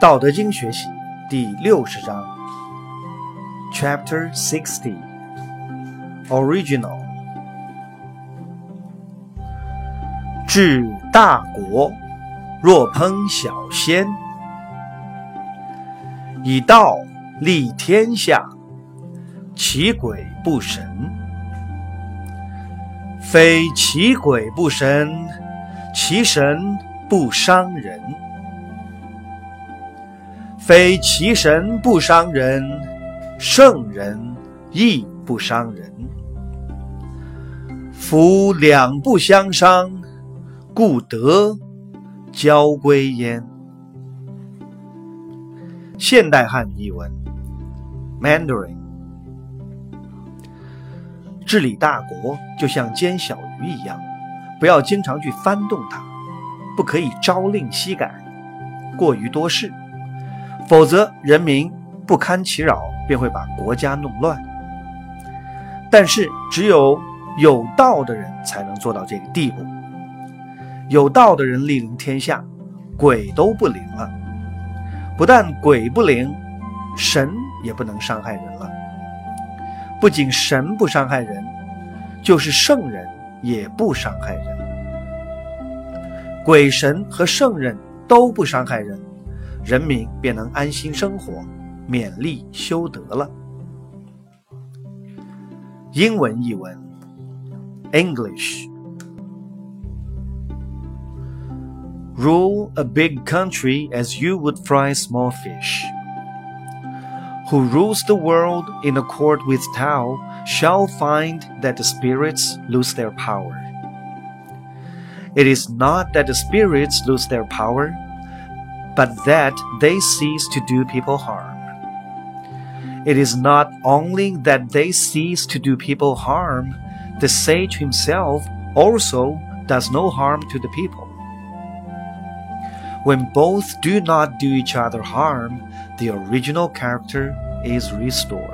道德经学习第六十章，Chapter Sixty Original。治大国，若烹小鲜；以道立天下，其鬼不神。非其鬼不神，其神不伤人。非其神不伤人，圣人亦不伤人。夫两不相伤，故得交归焉。现代汉译文：Mandarin。治理大国就像煎小鱼一样，不要经常去翻动它，不可以朝令夕改，过于多事。否则，人民不堪其扰，便会把国家弄乱。但是，只有有道的人才能做到这个地步。有道的人莅临天下，鬼都不灵了。不但鬼不灵，神也不能伤害人了。不仅神不伤害人，就是圣人也不伤害人。鬼神和圣人都不伤害人。人民便能安心生活，勉励修德了。英文译文：English Rule a big country as you would fry small fish. Who rules the world in accord with Tao shall find that the spirits lose their power. It is not that the spirits lose their power but that they cease to do people harm. It is not only that they cease to do people harm, the sage himself also does no harm to the people. When both do not do each other harm, the original character is restored.